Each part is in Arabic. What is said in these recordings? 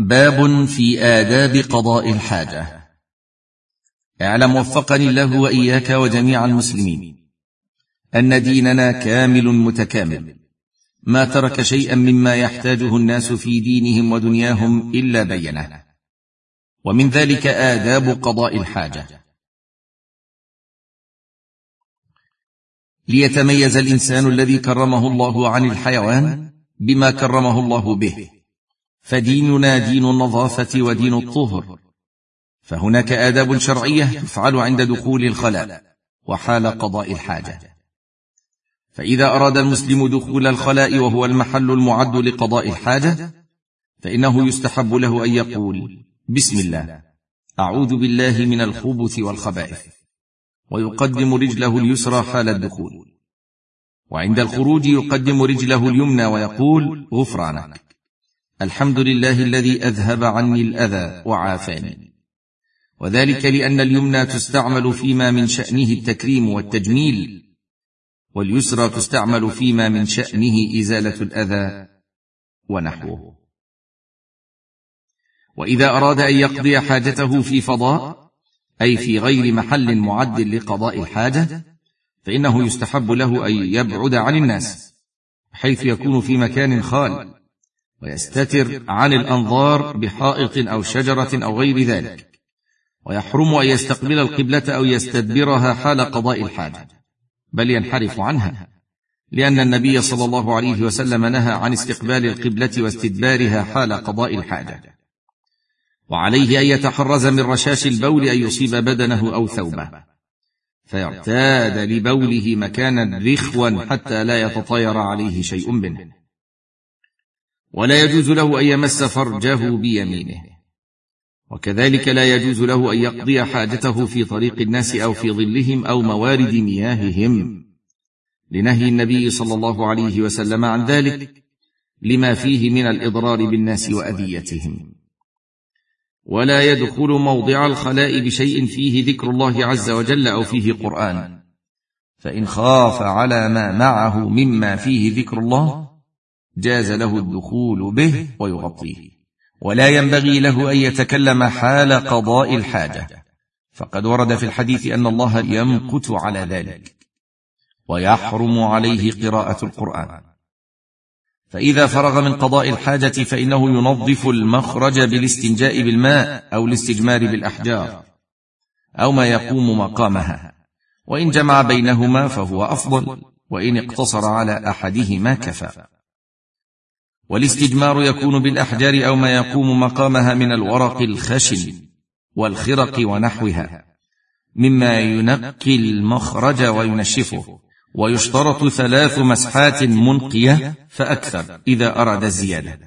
باب في آداب قضاء الحاجة. اعلم وفقني الله وإياك وجميع المسلمين أن ديننا كامل متكامل. ما ترك شيئا مما يحتاجه الناس في دينهم ودنياهم إلا بينه. ومن ذلك آداب قضاء الحاجة. ليتميز الإنسان الذي كرمه الله عن الحيوان بما كرمه الله به. فديننا دين النظافة ودين الطهر. فهناك آداب شرعية تفعل عند دخول الخلاء وحال قضاء الحاجة. فإذا أراد المسلم دخول الخلاء وهو المحل المعد لقضاء الحاجة فإنه يستحب له أن يقول بسم الله أعوذ بالله من الخبث والخبائث ويقدم رجله اليسرى حال الدخول. وعند الخروج يقدم رجله اليمنى ويقول غفرانك. الحمد لله الذي أذهب عني الأذى وعافاني. وذلك لأن اليمنى تستعمل فيما من شأنه التكريم والتجميل واليسرى تستعمل فيما من شأنه إزالة الأذى ونحوه. وإذا أراد أن يقضي حاجته في فضاء أي في غير محل معد لقضاء الحاجة فإنه يستحب له أن يبعد عن الناس حيث يكون في مكان خال. ويستتر عن الأنظار بحائط أو شجرة أو غير ذلك ويحرم أن يستقبل القبلة أو يستدبرها حال قضاء الحاجة بل ينحرف عنها لأن النبي صلى الله عليه وسلم نهى عن استقبال القبلة واستدبارها حال قضاء الحاجة. وعليه أن يتحرز من رشاش البول أن يصيب بدنه أو ثوبه فيعتاد لبوله مكانا رخوا حتى لا يتطاير عليه شيء منه. ولا يجوز له أن يمس فرجه بيمينه. وكذلك لا يجوز له أن يقضي حاجته في طريق الناس أو في ظلهم أو موارد مياههم. لنهي النبي صلى الله عليه وسلم عن ذلك لما فيه من الإضرار بالناس وأذيتهم. ولا يدخل موضع الخلاء بشيء فيه ذكر الله عز وجل أو فيه قرآن. فإن خاف على ما معه مما فيه ذكر الله جاز له الدخول به ويغطيه. ولا ينبغي له أن يتكلم حال قضاء الحاجة. فقد ورد في الحديث أن الله يمقت على ذلك. ويحرم عليه قراءة القرآن. فإذا فرغ من قضاء الحاجة فإنه ينظف المخرج بالاستنجاء بالماء أو الاستجمار بالأحجار. أو ما يقوم مقامها. وإن جمع بينهما فهو أفضل. وإن اقتصر على أحدهما كفى. والاستجمار يكون بالأحجار أو ما يقوم مقامها من الورق الخشن والخرق ونحوها مما ينقي المخرج وينشفه ويشترط ثلاث مسحات منقية فأكثر إذا أراد الزيادة.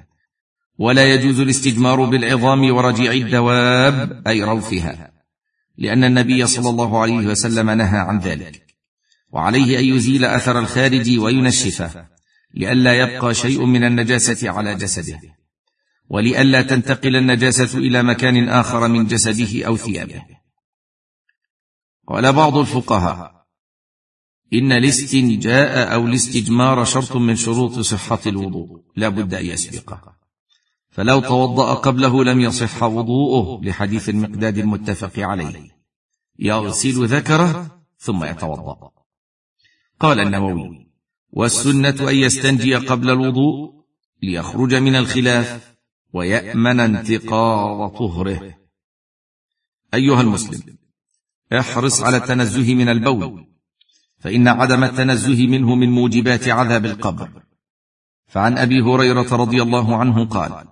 ولا يجوز الاستجمار بالعظام ورجيع الدواب أي روثها لأن النبي صلى الله عليه وسلم نهى عن ذلك وعليه أن يزيل أثر الخارج وينشفه. لئلا يبقى شيء من النجاسة على جسده ولئلا تنتقل النجاسة إلى مكان آخر من جسده أو ثيابه. قال بعض الفقهاء إن الاستنجاء أو الاستجمار شرط من شروط صحة الوضوء لا بد أن يسبقه فلو توضأ قبله لم يصح وضوءه لحديث المقداد المتفق عليه. يغسل ذكره ثم يتوضأ. قال النووي والسنة أن يستنجي قبل الوضوء ليخرج من الخلاف ويأمن انتقاض طهره. أيها المسلم احرص على التنزه من البول فإن عدم التنزه منه من موجبات عذاب القبر. فعن أبي هريرة رضي الله عنه قال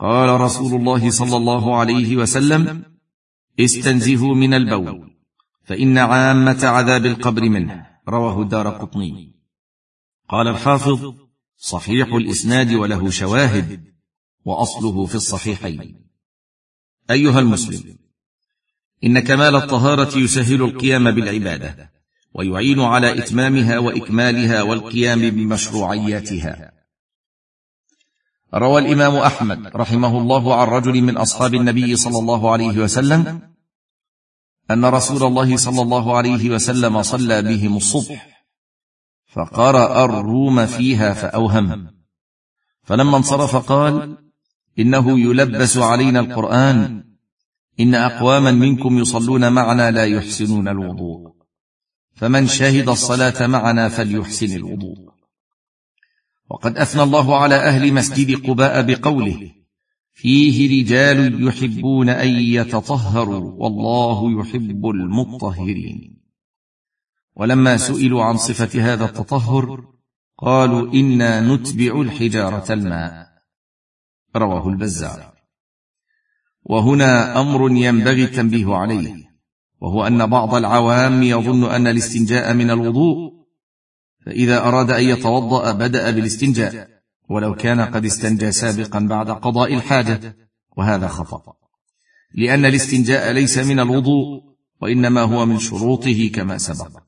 قال رسول الله صلى الله عليه وسلم استنزهوا من البول فإن عامة عذاب القبر منه. رواه الدار قطني. قال الحافظ صحيح الإسناد وله شواهد وأصله في الصحيحين. أيها المسلم إن كمال الطهارة يسهل القيام بالعبادة ويعين على إتمامها وإكمالها والقيام بمشروعياتها. روى الإمام أحمد رحمه الله عن رجل من أصحاب النبي صلى الله عليه وسلم أن رسول الله صلى الله عليه وسلم صلى بهم الصبح فقرأ الروم فيها فأوهم. فلما انصرف قال إنه يلبس علينا القرآن إن أقواما منكم يصلون معنا لا يحسنون الوضوء. فمن شهد الصلاة معنا فليحسن الوضوء. وقد أثنى الله على أهل مسجد قباء بقوله فيه رجال يحبون أن يتطهروا والله يحب المطهرين. ولما سئلوا عن صفة هذا التطهر قالوا إنا نتبع الحجارة الماء. رواه البزار. وهنا أمر ينبغي التنبيه عليه وهو أن بعض العوام يظن أن الاستنجاء من الوضوء فإذا أراد أن يتوضأ بدأ بالاستنجاء ولو كان قد استنجى سابقا بعد قضاء الحاجة وهذا خطأ. لأن الاستنجاء ليس من الوضوء وإنما هو من شروطه كما سبق.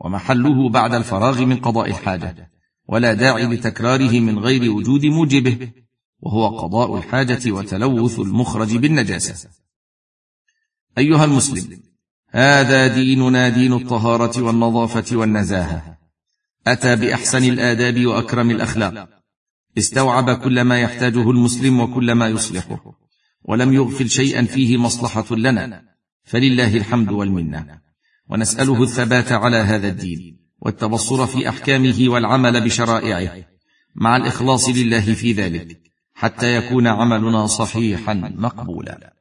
ومحله بعد الفراغ من قضاء الحاجة ولا داعي لتكراره من غير وجود موجبه وهو قضاء الحاجة وتلوث المخرج بالنجاسة. أيها المسلم هذا ديننا دين الطهارة والنظافة والنزاهة. أتى بأحسن الآداب وأكرم الأخلاق. استوعب كل ما يحتاجه المسلم وكل ما يصلحه ولم يغفل شيئا فيه مصلحة لنا. فلله الحمد والمنة. ونسأله الثبات على هذا الدين والتبصر في أحكامه والعمل بشرائعه مع الإخلاص لله في ذلك حتى يكون عملنا صحيحا مقبولا.